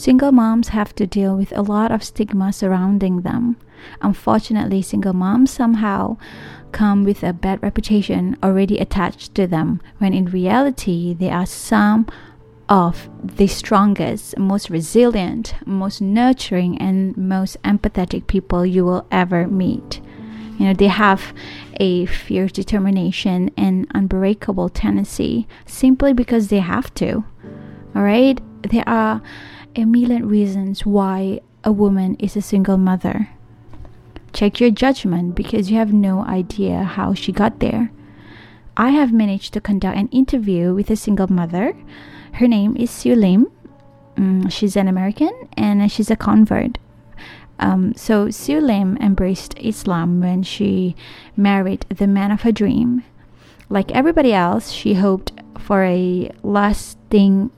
Single moms have to deal with a lot of stigma surrounding them. Unfortunately, single moms somehow come with a bad reputation already attached to them, when in reality, they are some of the strongest, most resilient, most nurturing, and most empathetic people you will ever meet. You know, they have a fierce determination and unbreakable tendency simply because they have to. All right? There are a million reasons why a woman is a single mother. Check your judgment because you have no idea how she got there. I have managed to conduct an interview with a single mother. Her name is Sue Lim. Mm, she's an American and she's a convert. Um, so Sue Lim embraced Islam when she married the man of her dream. Like everybody else, she hoped for a lasting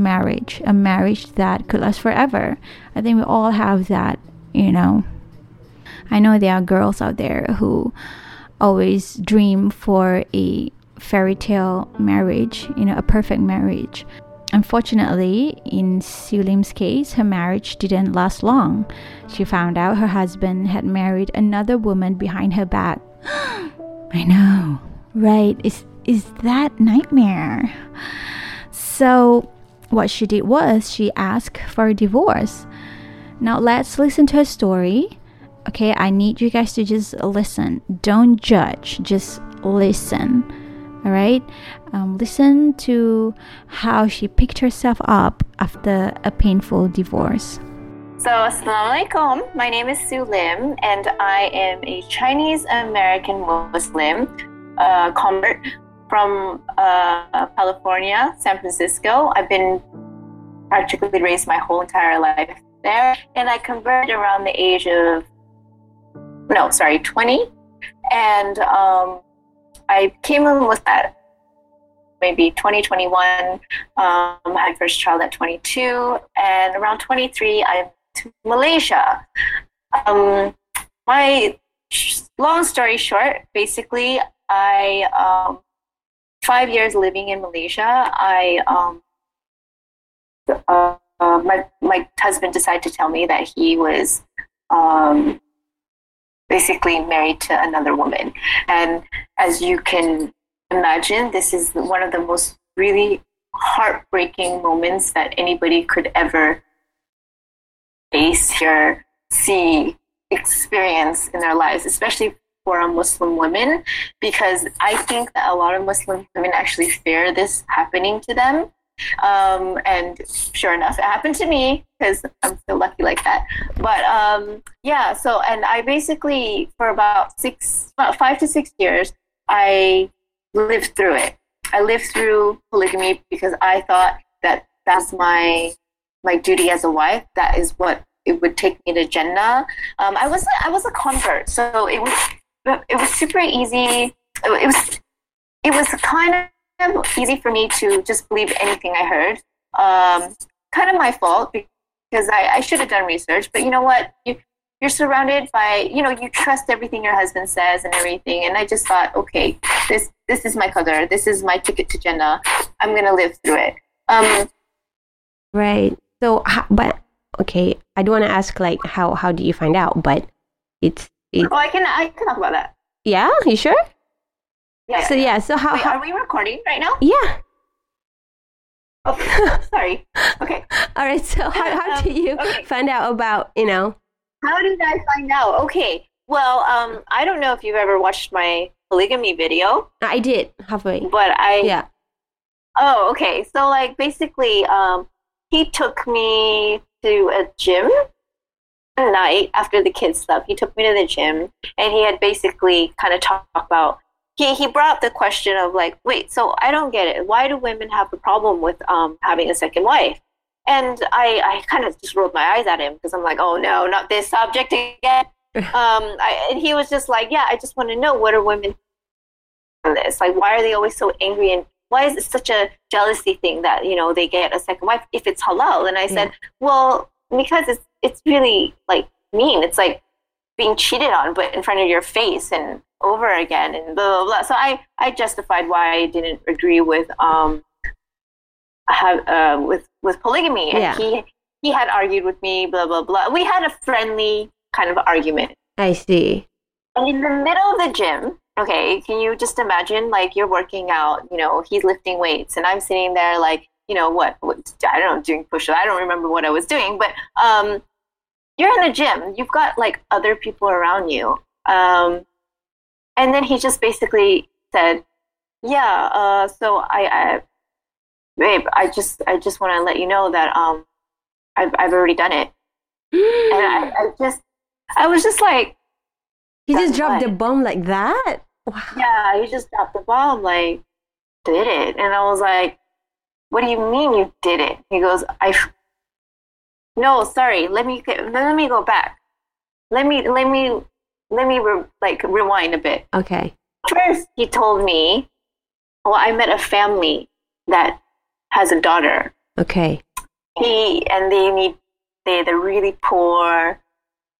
marriage, a marriage that could last forever. I think we all have that, you know. I know there are girls out there who always dream for a fairy tale marriage, you know, a perfect marriage. Unfortunately, in Sue Lim's case, her marriage didn't last long. She found out her husband had married another woman behind her back. I know, right? Is is that nightmare? So, what she did was she asked for a divorce. Now let's listen to her story. Okay, I need you guys to just listen. Don't judge, just listen. All right, um, listen to how she picked herself up after a painful divorce. So, Assalamu alaikum. My name is Sue Lim, and I am a Chinese American Muslim uh, convert from uh, California, San Francisco. I've been practically raised my whole entire life there, and I converted around the age of no, sorry, 20, and um, I came in with that maybe 2021. Um, I first child at 22, and around 23, I moved to Malaysia. Um, my long story short, basically, I um, five years living in Malaysia. I um, uh, uh, my my husband decided to tell me that he was um, basically married to another woman. And as you can imagine, this is one of the most really heartbreaking moments that anybody could ever face or see, experience in their lives, especially for a Muslim woman, because I think that a lot of Muslim women actually fear this happening to them. Um, and sure enough, it happened to me because I'm so lucky like that. But um, yeah, so and I basically for about six, about five to six years, I lived through it. I lived through polygamy because I thought that that's my my duty as a wife. That is what it would take me to Jannah. Um, I was I was a convert, so it was it was super easy. It was it was kind of easy for me to just believe anything I heard. Um, kind of my fault because I, I should have done research. But you know what? You, you're surrounded by, you know, you trust everything your husband says and everything. And I just thought, okay, this this is my qadar. This is my ticket to Jannah. I'm gonna live through it. Um, right. So, but okay, I don't want to ask like how how do you find out? But it's, oh, I can I can talk about that. Yeah, you sure? Yeah. So yeah. So how, Wait, how are we recording right now? Yeah. Oh, sorry. Okay. All right. So how how Um, do you okay. find out about you know? How did I find out? Okay. Well, um, I don't know if you've ever watched my polygamy video, I did halfway. but I Yeah. Oh, okay. So like basically, um, he took me to a gym one night after the kids slept. He took me to the gym, and he had basically kind of talked about. He he brought up the question of like, wait, so I don't get it. Why do women have a problem with um having a second wife? And I I kind of just rolled my eyes at him because I'm like, oh no, not this subject again. um, I, and he was just like, yeah, I just want to know what are women on this? Like, why are they always so angry and why is it such a jealousy thing that you know they get a second wife if it's halal? And I said, well, because it's it's really like mean. It's like being cheated on, but in front of your face and over again and blah blah blah. So I I justified why I didn't agree with um have uh, with with polygamy, and Yeah. he he had argued with me, blah blah blah. We had a friendly kind of argument. I see. And in the middle of the gym, okay, can you just imagine like you're working out, you know, he's lifting weights and I'm sitting there like, you know, what, what I don't know, doing push ups. I don't remember what I was doing, but um, you're in the gym. You've got like other people around you. Um, and then he just basically said, yeah, uh, so I, I, babe, I just, I just want to let you know that um, I've, I've already done it. and I, I just, I was just like, He just dropped the bomb like that? Wow. yeah, he just dropped the bomb, like, did it. And I was like, what do you mean you did it? He goes, I, no, sorry, let me, let me go back. Let me, let me, let me, re- like, rewind a bit. Okay. First, he told me, well, I met a family that has a daughter. Okay. He, and they need, they, they're really poor.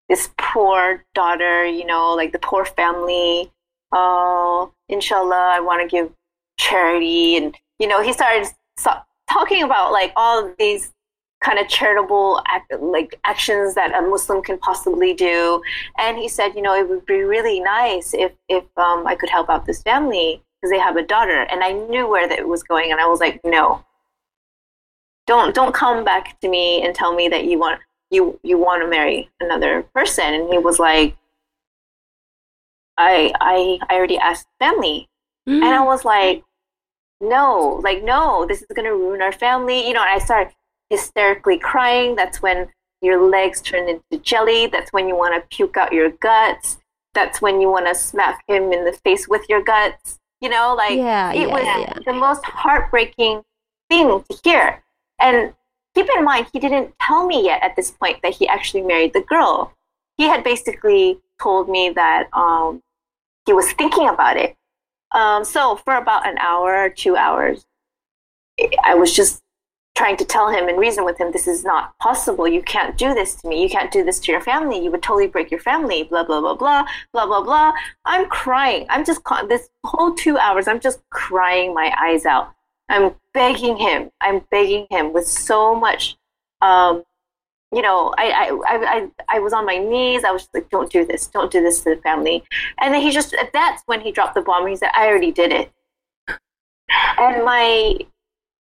This poor daughter, you know, like the poor family. Oh, inshallah, I want to give charity. And, you know, he started so- talking about like all of these kind of charitable act, like actions that a Muslim can possibly do. And he said, you know, it would be really nice if if um, I could help out this family because they have a daughter. And I knew where that was going, and I was like, no, don't don't come back to me and tell me that you want you you want to marry another person. And he was like, I I I already asked family, and I was like, no, like, no, this is going to ruin our family. You know, and I started hysterically crying. That's when your legs turn into jelly. That's when you want to puke out your guts. That's when you want to smack him in the face with your guts. You know, like, Yeah, it yeah, was yeah. the most heartbreaking thing to hear. And keep in mind, he didn't tell me yet at this point that he actually married the girl. He had basically told me that um, he was thinking about it. Um, so for about an hour two hours, I was just trying to tell him and reason with him this is not possible. You can't do this to me. You can't do this to your family. You would totally break your family. Blah blah blah blah blah blah blah. I'm crying. I'm just this whole two hours. I'm just crying my eyes out. I'm begging him. I'm begging him with so much. Um, you know, I, I, I, I, was on my knees. I was just like, don't do this. Don't do this to the family. And then he just, that's when he dropped the bomb. He said, I already did it. And my,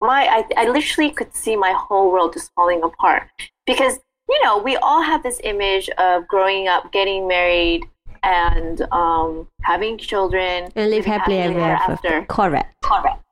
my, I, I literally could see my whole world just falling apart because, you know, we all have this image of growing up, getting married, and um, having children. And live happily ever after. Correct. Correct.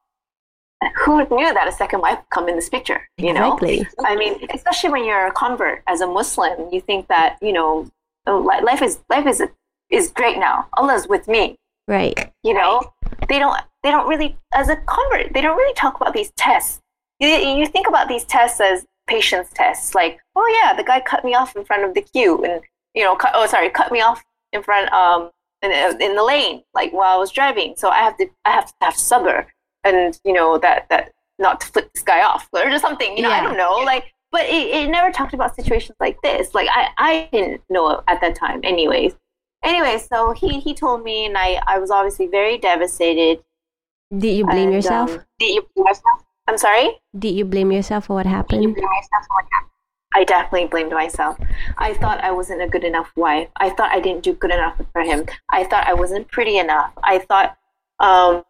Who knew that a second wife would come in this picture? You know, Exactly. I mean, especially when you're a convert as a Muslim, you think that you know oh, life is life is is great now. Allah's with me. Right. You know, they don't they don't really as a convert they don't really talk about these tests. You you think about these tests as patience tests, like oh yeah, the guy cut me off in front of the queue, and you know, cut, oh sorry, cut me off in front um in, in the lane like while I was driving. So I have to I have to have sabr and you know that that not to flip this guy off or just something. You know, I don't know like. But it, it never talked about situations like this. Like I, I didn't know at that time, anyways. Anyway, so he, he told me, and I, I was obviously very devastated. Did you blame And, yourself? um, did you blame yourself? I'm sorry? Did you blame yourself for what happened? I definitely blamed myself. I thought I wasn't a good enough wife. I thought I didn't do good enough for him. I thought I wasn't pretty enough. I thought, um,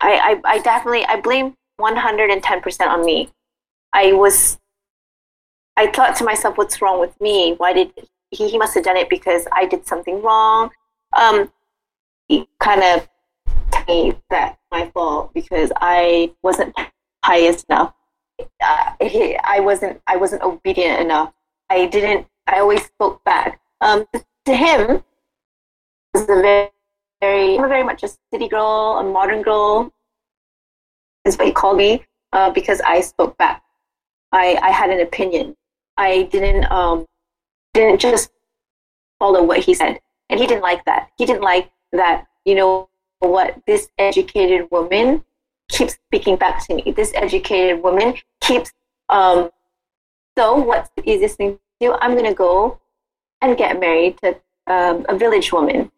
I, I, I definitely, I blame 110% on me. I was, I thought to myself, what's wrong with me? Why did he, he must have done it because I did something wrong. Um, he kind of told me that my fault because I wasn't pious enough. Uh, he, I wasn't I wasn't obedient enough. I didn't. I always spoke back. Um, to him, was a very, very, I'm very much a city girl, a modern girl, is what he called me, uh, because I spoke back. I, I had an opinion. I didn't um didn't just follow what he said, and he didn't like that. He didn't like that. You know what? This educated woman keeps speaking back to me. This educated woman keeps um. So what's the easiest thing to do? I'm gonna go and get married to um, a village woman.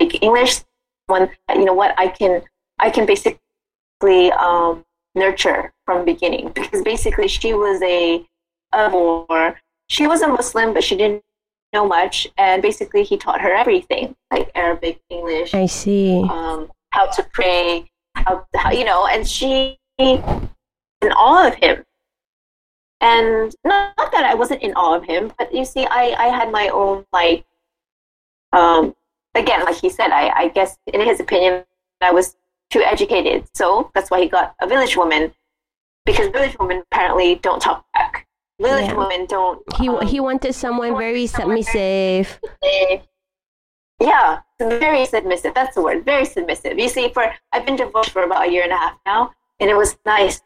Speak English. One, you know what? I can I can basically um, nurture from beginning because basically she was a uh, more. She was a Muslim, but she didn't know much, and basically he taught her everything, like Arabic, English, I see. um, how to pray, how, how you know, and she in awe of him. And not, not that I wasn't in awe of him, but you see, I, I had my own like, um, again, like he said, I, I guess in his opinion, I was too educated, so that's why he got a village woman, because village women apparently don't talk back. Village Yeah. women don't. He um, he wanted someone very someone submissive. yeah, very submissive. That's the word. Very submissive. You see, for I've been divorced for about a year and a half now, and it was nice,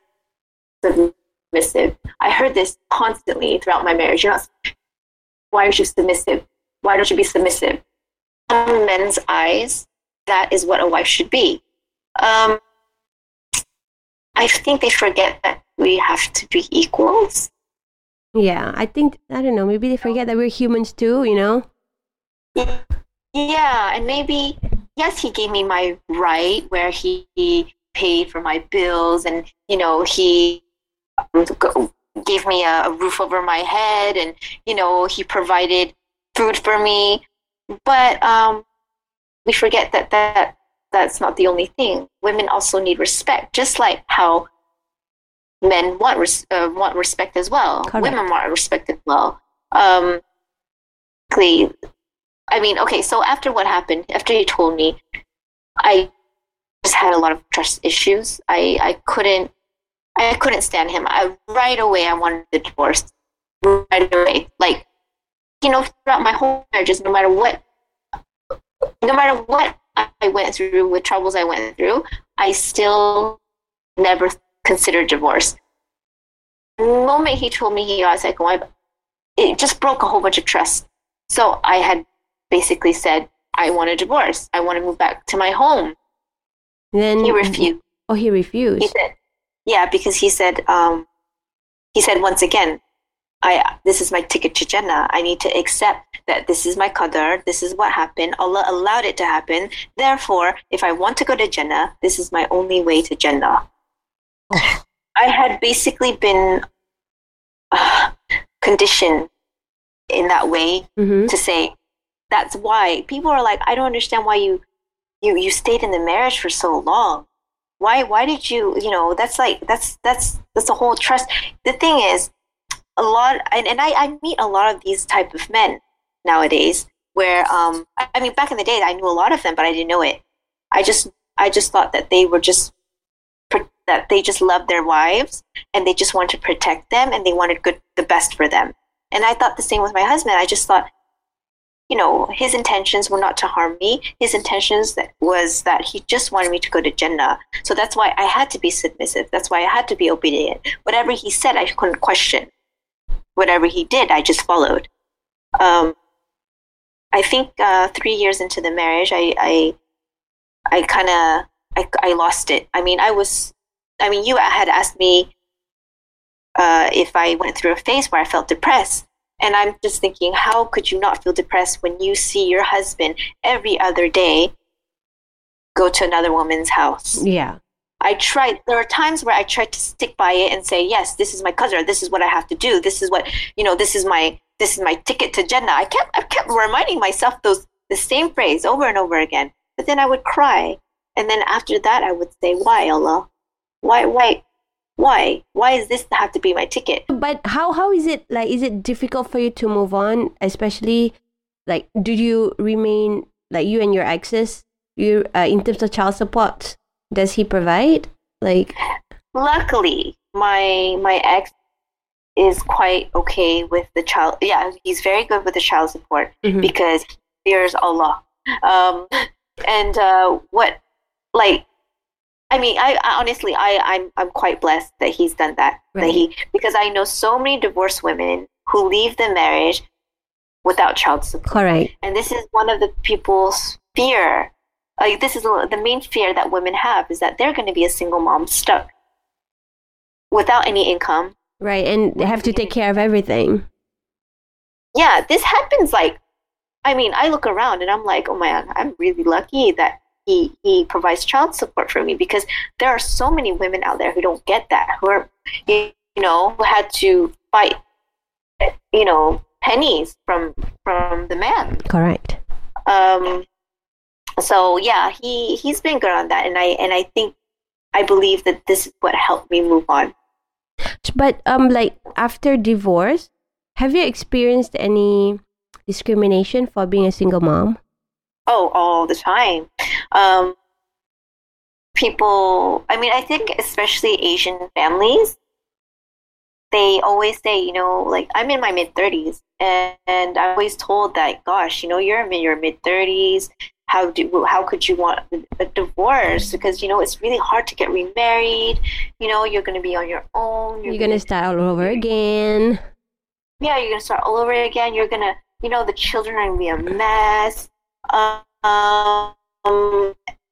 submissive. I heard this constantly throughout my marriage. You're not. Why are you submissive? Why don't you be submissive? Men's eyes, that is what a wife should be. Um, I think they forget that we have to be equals. Yeah, I think I don't know. Maybe they forget that we're humans too. You know. Yeah, and maybe yes, he gave me my right where he, he paid for my bills, and you know he um, gave me a, a roof over my head, and you know he provided food for me. But um, we forget that that that's not the only thing. Women also need respect, just like how men want res- uh, want respect as well. Correct. Women want respect as well. Um, I mean, okay, so after what happened, after he told me, I just had a lot of trust issues. I, I couldn't I couldn't stand him. I right away I wanted the divorce. Right away. Like, you know, throughout my whole marriages, no matter what no matter what I went through, with troubles I went through, I still never considered divorce. The moment he told me he got a second wife, it just broke a whole bunch of trust. So I had basically said, I want a divorce. I want to move back to my home. Then He refused. Oh, he refused. He said, yeah, because he said, um, he said once again, I this is my ticket to Jannah. I need to accept that this is my qadar. This is what happened. Allah allowed it to happen. Therefore, if I want to go to Jannah, this is my only way to Jannah. Oh. I had basically been uh, conditioned in that way hmm to say that's why people are like i don't understand why you you you stayed in the marriage for so long why why did you you know that's like that's that's that's a whole trust the thing is a lot and, and I, I meet a lot of these type of men nowadays where um I, mean back in the day i knew a lot of them but i didn't know it i just i just thought that they were just that they just loved their wives and they just wanted to protect them and they wanted good the best for them and I thought the same with my husband. I just thought, you know, his intentions were not to harm me. His intentions that was that he just wanted me to go to Jannah. So that's why I had to be submissive. That's why I had to be obedient. Whatever he said, I couldn't question. Whatever he did, I just followed. Um, I think uh, three years into the marriage, I, I, I kind of, I, I lost it. I mean, I was, I mean, you had asked me uh, if I went through a phase where I felt depressed. And I'm just thinking, how could you not feel depressed when you see your husband every other day go to another woman's house? Yeah. I tried, there are times where I tried to stick by it and say, yes, this is my cousin, this is what I have to do, this is what, you know, this is my, this is my ticket to Jannah. I kept, I kept reminding myself those, the same phrase over and over again. But then I would cry. And then after that, I would say, why, Allah? Why, why, why? Why is this have to be my ticket? But how how is it like? Is it difficult for you to move on, especially like do you remain like you and your exes? You uh, in terms of child support, does he provide? Like luckily my my ex is quite okay with the child yeah he's very good with the child support Mhm. because he fears allah um and uh what like i mean i, I honestly i i'm i'm quite blessed that he's done that that he because i know so many divorced women who leave the marriage without child support correct? and this is one of the people's fear like this is the main fear that women have is that they're going to be a single mom stuck without any income Right, and they have to take care of everything. yeah this happens like i mean i look around and i'm like oh man i'm really lucky that he he provides child support for me because there are so many women out there who don't get that who are you know who had to fight you know, pennies from from the man. Correct. Um, so yeah, he he's been good on that, and I and I think I believe that this is what helped me move on. But um, like after divorce, have you experienced any discrimination for being a single mom? Oh, all the time. Um, people, I mean, I think especially Asian families, they always say, you know, like I'm in my mid 30s, and, and I'm always told that, gosh, you know, you're in your mid 30s. How do how could you want a divorce? Because you know it's really hard to get remarried. You know, you're going to be on your own. You're, you're gonna, gonna start all over again. Yeah, you're gonna start all over again. You're gonna, you know, the children are gonna be a mess. Um,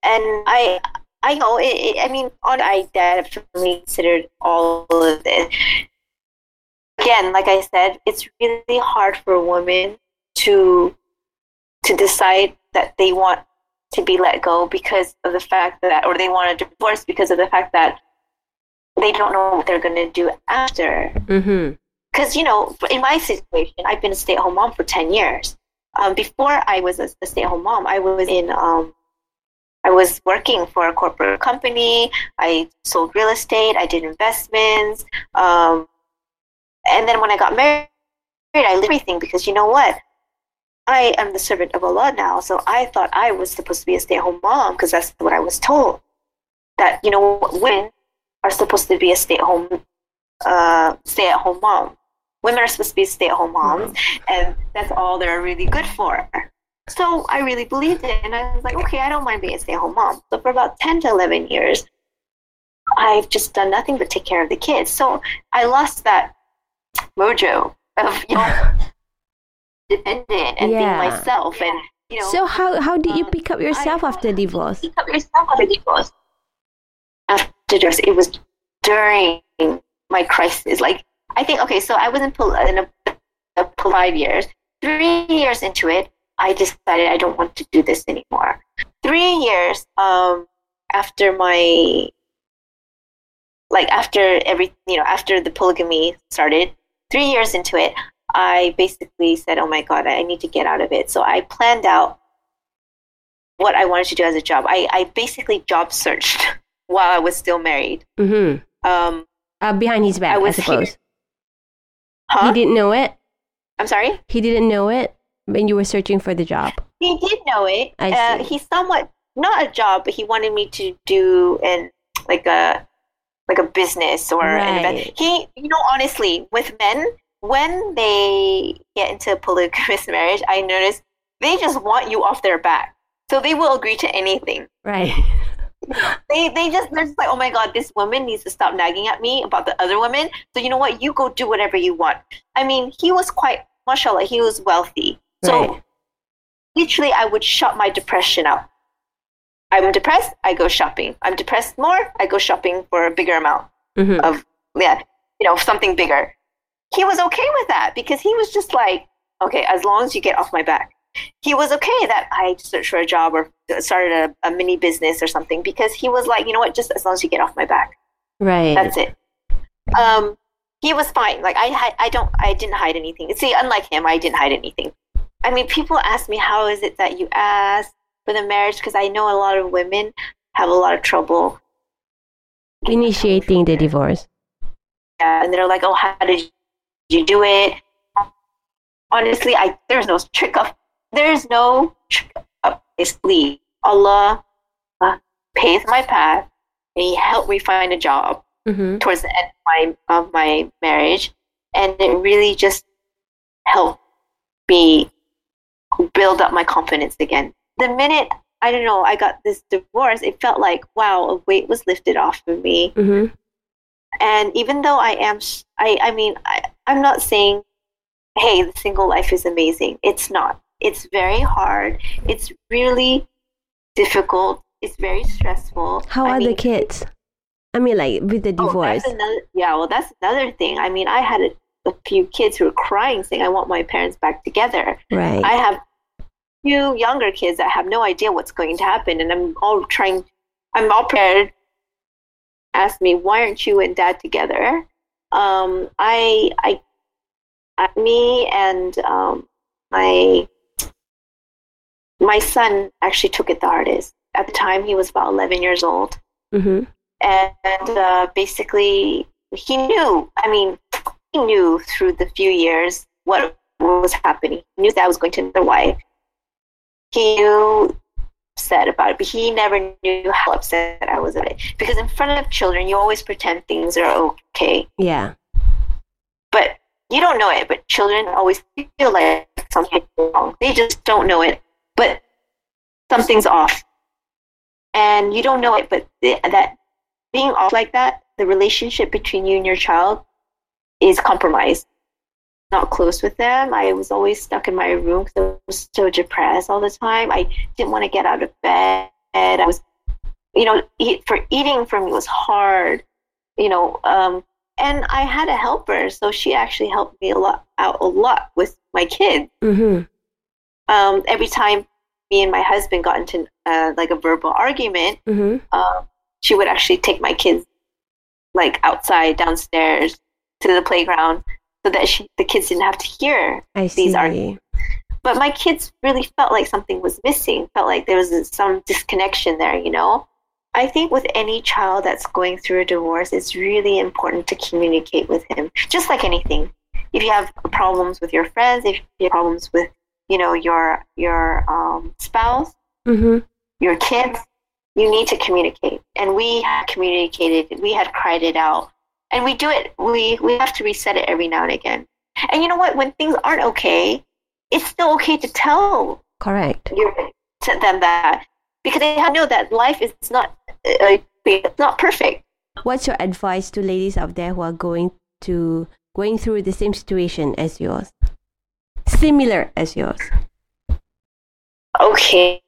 and I I know. It, it, I mean, on I definitely considered all of this. Again, like I said, it's really hard for a woman to to decide that they want to be let go because of the fact that, or they want a divorce because of the fact that they don't know what they're going to do after. Because mm-hmm. you know, in my situation, I've been a stay-at-home mom for ten years. Um, before I was a, a stay-at-home mom, I was in um, I was working for a corporate company. I sold real estate. I did investments. Um, and then when I got married, I did everything because you know what? I am the servant of Allah now. So I thought I was supposed to be a stay at home mom because that's what I was told. That, you know, women are supposed to be a stay at home uh, stay at home mom. Women are supposed to be stay at home moms, mm-hmm. and that's all they're really good for. So I really believed it. And I was like, okay, I don't mind being a stay at home mom. So for about 10 to 11 years, I've just done nothing but take care of the kids. So I lost that mojo of, you know, dependent and yeah. being myself. And, you know. So how, how did you um, pick up yourself I, after divorce? Pick up yourself after divorce. After divorce, it was during my crisis. Like, I think, okay, so I was in, in a, a five years. Three years into it, I decided I don't want to do this anymore. Three years um, after my, like after every, you know, after the polygamy started, three years into it, I basically said, oh my God, I need to get out of it. So I planned out what I wanted to do as a job. I, I basically job searched while I was still married. Mm-hmm. Um, uh, behind his back, I, was I suppose. Huh? He didn't know it. I'm sorry. He didn't know it when you were searching for the job? He did know it. I uh, see. Uh, he somewhat not a job, but he wanted me to do an like a like a business or right. an event. He, you know, honestly, with men, when they get into a polygamous marriage, I notice they just want you off their back, so they will agree to anything. Right. they they just they're just like, oh my god, this woman needs to stop nagging at me about the other women. So you know what? You go do whatever you want. I mean, he was quite, mashallah, he was wealthy. So right. literally, I would shut my depression out. I'm depressed, I go shopping. I'm depressed more, I go shopping for a bigger amount mm-hmm. of, yeah, you know, something bigger. He was okay with that because he was just like, okay, as long as you get off my back. He was okay that I searched for a job or started a, a mini business or something because he was like, you know what, just as long as you get off my back. Right. That's it. Um, he was fine. Like I, I don't, I didn't hide anything. See, unlike him, I didn't hide anything. I mean, people ask me, how is it that you ask for the marriage? Because I know a lot of women have a lot of trouble initiating the divorce. Yeah, and they're like, oh, how did you do it? Honestly, I there's no trick of there's no trick up sleeve. Allah uh, pays my path, and He helped me find a job mm-hmm. towards the end of my, of my marriage, and it really just helped me build up my confidence again. The minute I don't know, I got this divorce, it felt like wow, a weight was lifted off of me. Mm-hmm. And even though I am, I I mean, I, I'm not saying, hey, the single life is amazing. It's not. It's very hard. It's really difficult. It's very stressful. How I are mean, the kids? I mean, like with the oh, divorce. Oh, another, yeah, well, that's another thing. I mean, I had a, a few kids who were crying, saying, "I want my parents back together." Right. I have few younger kids that have no idea what's going to happen, and I'm all trying. I'm all prepared. Ask me, why aren't you and dad together? Um, I, I, uh, me and um, my my son actually took it the hardest. At the time, he was about 11 years old, Mm-hmm. and uh, basically, he knew. I mean, he knew through the few years what was happening. He knew that I was going to another wife. He knew upset about it, but he never knew how upset I was at it. Because in front of children, you always pretend things are okay, Yeah. but you don't know it. But children always feel like something's wrong. They just don't know it, but something's off, and you don't know it. But th- that being off like that, the relationship between you and your child is compromised. Not close with them. I was always stuck in my room because I was so depressed all the time. I didn't want to get out of bed. I was, you know, eat, for eating for me was hard. You know, um, and I had a helper, so she actually helped me a lot out a lot with my kids. Mm-hmm. Um, every time me and my husband got into uh, like a verbal argument, Mm-hmm. um, she would actually take my kids like outside downstairs to the playground so that she, the kids didn't have to hear I see. These are- but my kids really felt like something was missing felt like there was some disconnection there you know i think with any child that's going through a divorce it's really important to communicate with him just like anything if you have problems with your friends if you have problems with you know your your um, spouse Mm-hmm. your kids you need to communicate and we had communicated we had cried it out and we do it we we have to reset it every now and again and you know what when things aren't okay it's still okay to tell Correct. your to them that because they know that life is not uh, it's not perfect What's your advice to ladies out there who are going to going through the same situation as yours? Similar as yours. okay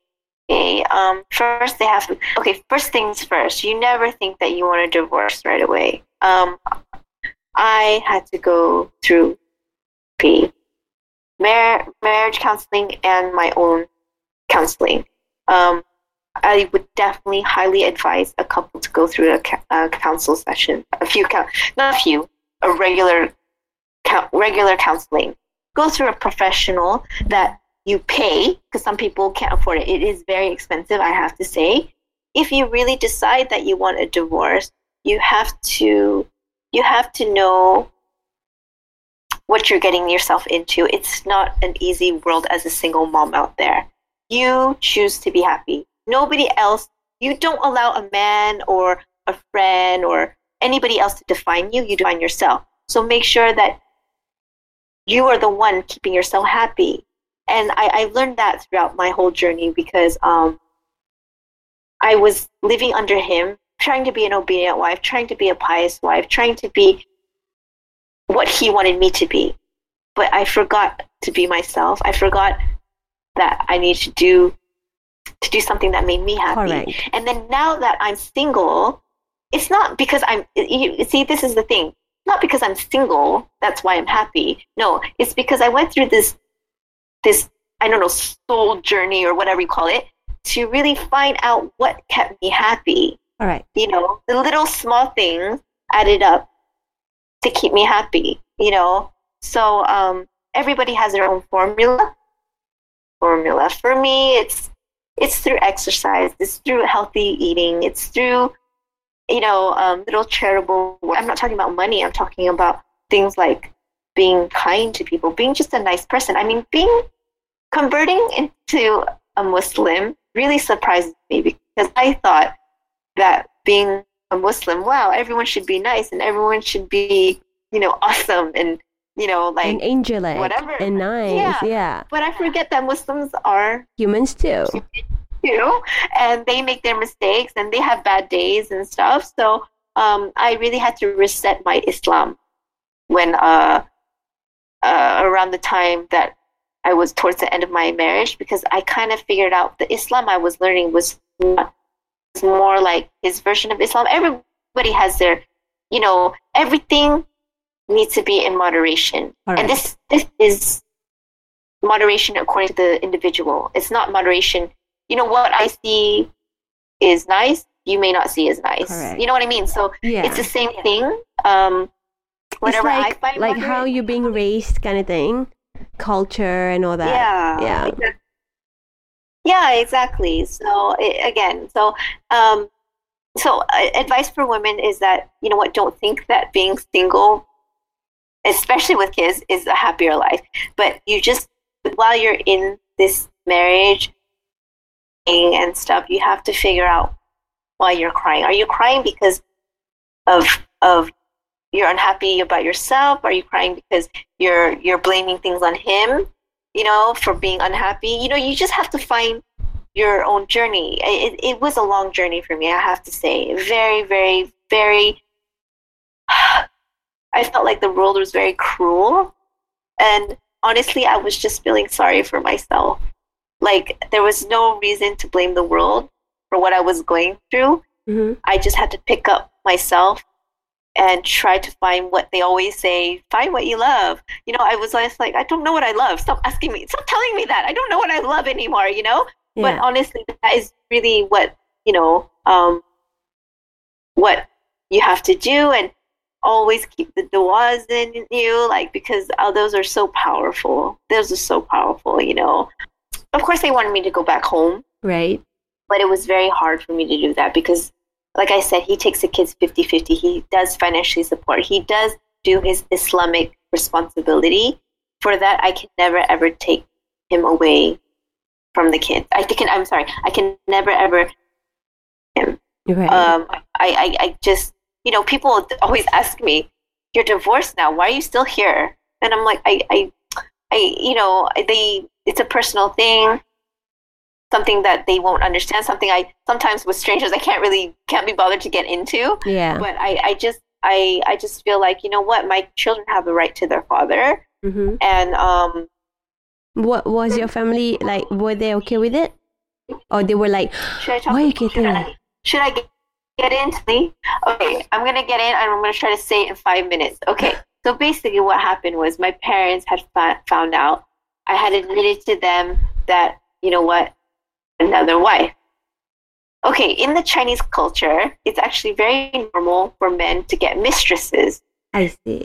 um first they have to okay first things first you never think that you want a divorce right away. Um i had to go through therapy mar- marriage counseling and my own counseling. Um i would definitely highly advise a couple to go through a, ca- a counsel session a few count not a few a regular count regular counseling. Go through a professional that you pay because some people can't afford it. It is very expensive, I have to say. If you really decide that you want a divorce, you have to you have to know what you're getting yourself into. It's not an easy world as a single mom out there. You choose to be happy. Nobody else, you don't allow a man or a friend or anybody else to define you. You define yourself. So make sure that you are the one keeping yourself happy and I, I learned that throughout my whole journey because um, I was living under him, trying to be an obedient wife, trying to be a pious wife, trying to be what he wanted me to be. But I forgot to be myself. I forgot that I need to do to do something that made me happy. And then now that I'm single, it's not because I'm. You see, this is the thing. Not because I'm single. That's why I'm happy. No, it's because I went through this this I don't know soul journey or whatever you call it to really find out what kept me happy. All right. You know, the little small things added up to keep me happy. You know, so um, everybody has their own formula. Formula for me, it's it's through exercise. It's through healthy eating. It's through you know um, little charitable. I'm not talking about money. I'm talking about things like being kind to people, being just a nice person. I mean, being converting into a Muslim really surprised me because I thought that being a Muslim, wow, everyone should be nice and everyone should be, you know, awesome and you know, like and angelic whatever. and nice. Yeah. Yeah. but I forget that Muslims are Humans too. you know, and they make their mistakes and they have bad days and stuff. So um, I really had to reset my Islam when uh, uh, around the time that I was towards the end of my marriage because I kind of figured out the Islam I was learning was not was more like his version of Islam. Everybody has their, you know, everything needs to be in moderation, All and this this is moderation according to the individual. It's not moderation. You know what I see is nice. You may not see as nice. You know what I mean? So Yeah. it's the same thing. Um, whatever it's I like find like how you're being raised kind of thing, culture and all that. yeah Yeah. exact- yeah exactly. So again so um so uh, advice for women is that you know what don't think that being single especially with kids is a happier life. But you just while you're in this marriage and stuff you have to figure out why you're crying. Are you crying because of of you're unhappy about yourself are you crying because you're you're blaming things on him you know for being unhappy? You know you just have to find your own journey. It, it was a long journey for me i have to say. Very very very i felt like the world was very cruel. And honestly i was just feeling sorry for myself. Like there was no reason to blame the world for what i was going through. Hmm I just had to pick up myself and try to find what they always say find what you love. You know, I was always like, I don't know what I love. Stop asking me. Stop telling me that. I don't know what I love anymore, you know? But honestly, that is really what, you know, um, what you have to do and always keep the duas in you, like, because oh, those are so powerful. Those are so powerful, you know? Of course, they wanted me to go back home Right. but it was very hard for me to do that because like i said he takes the kids 50-50 he does financially support. He does do his islamic responsibility. For that i can never ever take him away from the kids. I can i'm sorry. I can never ever Right. um I, I i just you know people always ask me you're divorced now. Why are you still here? And i'm like i i i you know they it's a personal thing something that they won't understand something i sometimes with strangers i can't really can't be bothered to get into yeah. but i i just i i just feel like you know what my children have a right to their father hmm and um What was your family like? Were they okay with it, or they were like, should i talk "Why you should getting?" I, should I get, get into me? Okay, I'm gonna get in and I'm gonna try to say it in five minutes. Okay, so basically, what happened was my parents had fa- found out. I had admitted to them that you know what, another wife. Okay, in the Chinese culture, it's actually very normal for men to get mistresses. I see.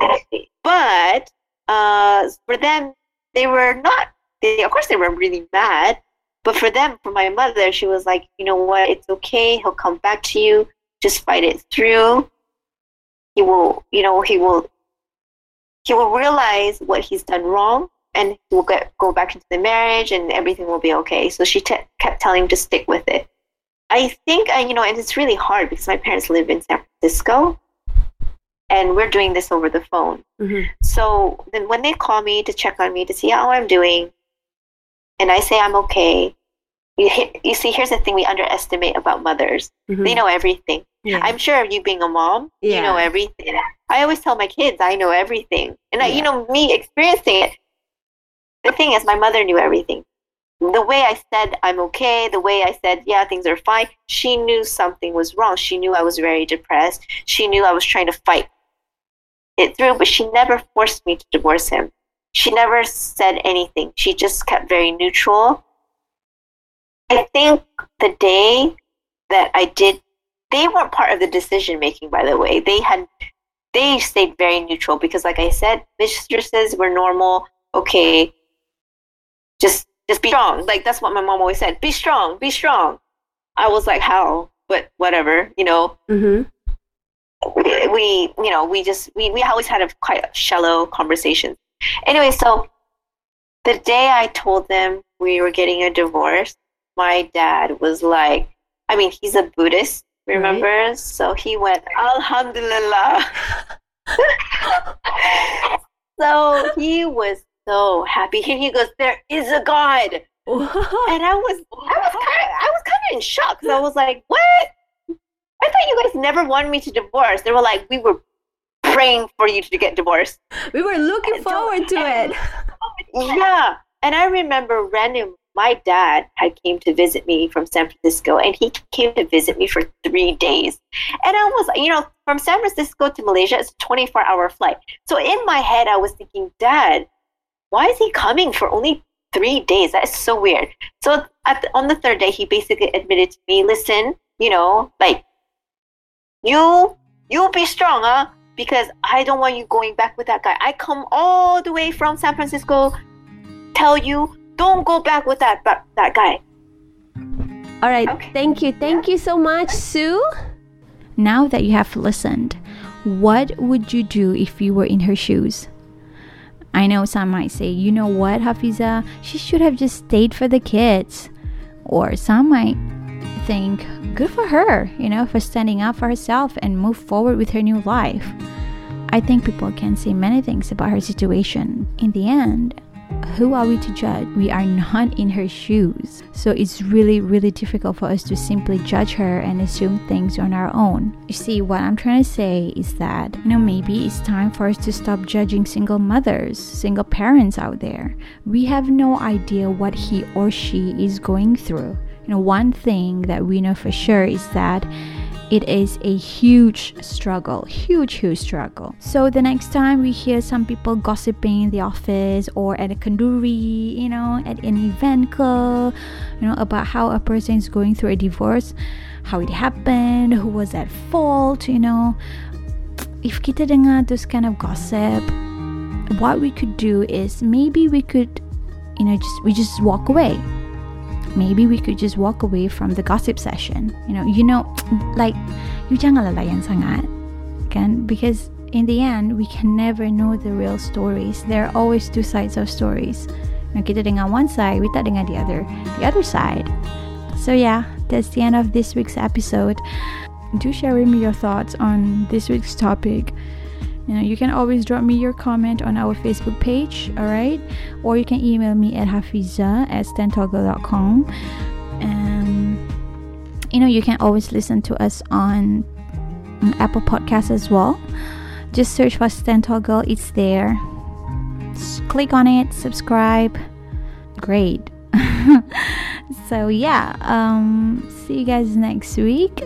But uh, for them, they were not. They, of course, they were really mad. But for them, for my mother, she was like, you know what? It's okay. He'll come back to you. Just fight it through. He will, you know, he will. He will realize what he's done wrong, and we'll get go back into the marriage, and everything will be okay. So she te- kept telling him to stick with it. I think, uh, you know, and it's really hard because my parents live in San Francisco, and we're doing this over the phone. hmm So then when they call me to check on me to see how I'm doing, and I say I'm okay, you, you see, here's the thing we underestimate about mothers. hmm They know everything. Yeah. I'm sure you being a mom, you know everything. I always tell my kids I know everything. And I, you know, me experiencing it, the thing is my mother knew everything. The way I said I'm okay, the way I said, yeah, things are fine, she knew something was wrong. She knew I was very depressed. She knew I was trying to fight it through, but she never forced me to divorce him. She never said anything. She just kept very neutral. I think the day that I did, they weren't part of the decision making, by the way. They had, they stayed very neutral because, like I said, mistresses were normal. Okay, just just be strong. Like that's what my mom always said. Be strong. Be strong. I was like, how? But whatever, you know hmm we, we you know we just we, we always had a quite shallow conversation anyway so the day i told them we were getting a divorce my dad was like i mean he's a buddhist remember so he went alhamdulillah so he was so happy And he goes there is a god and I was, I was kind of, I was kind of in shock. 'cause I was like, "What? I thought you guys never wanted me to divorce." They were like, "We were praying for you to get divorced." we were looking And so- forward to it. Yeah, and I remember random. My dad had came to visit me from San Francisco, and he came to visit me for three days. And I was, you know, from San Francisco to Malaysia, it's a twenty-four hour flight. So in my head, I was thinking, Dad, why is he coming for only three days? That is so weird. So at the, on the third day, he basically admitted to me, listen, you know, like you you be strong, huh? because I don't want you going back with that guy. I come all the way from San Francisco, tell you don't go back with that that, that guy. All right. Okay. Thank you. Thank you so much, Sue. Now that you have listened, what would you do if you were in her shoes? I know some might say, you know what, Hafiza, she should have just stayed for the kids. Or some might think, good for her, you know, for standing up for herself and move forward with her new life. I think people can say many things about her situation. In the end, who are we to judge? We are not in her shoes. So it's really, really difficult for us to simply judge her and assume things on our own. You see, what I'm trying to say is that, you know, maybe it's time for us to stop judging single mothers, single parents out there. We have no idea what he or she is going through. You know, one thing that we know for sure is that it is a huge struggle, huge, huge struggle. So the next time we hear some people gossiping in the office or at a kanduri, you know, at an event club, you know, about how a person is going through a divorce, how it happened, who was at fault, you know. If kita dengar those kind of gossip, what we could do is maybe we could, you know, just we just walk away maybe we could just walk away from the gossip session. You know, you know, like you jangan sangat, kan? Because in the end, we can never know the real stories. There are always two sides of stories. Now kita dengar one side, we tak dengar the other, the other side. So yeah, that's the end of this week's episode. Do share with me your thoughts on this week's topic. You know, you can always drop me your comment on our Facebook page, alright? Or you can email me at hafiza at stentoggle.com. And, you know, you can always listen to us on, on Apple Podcasts as well. Just search for Stentoggle, it's there. Just click on it, subscribe. Great. so, yeah, um, see you guys next week.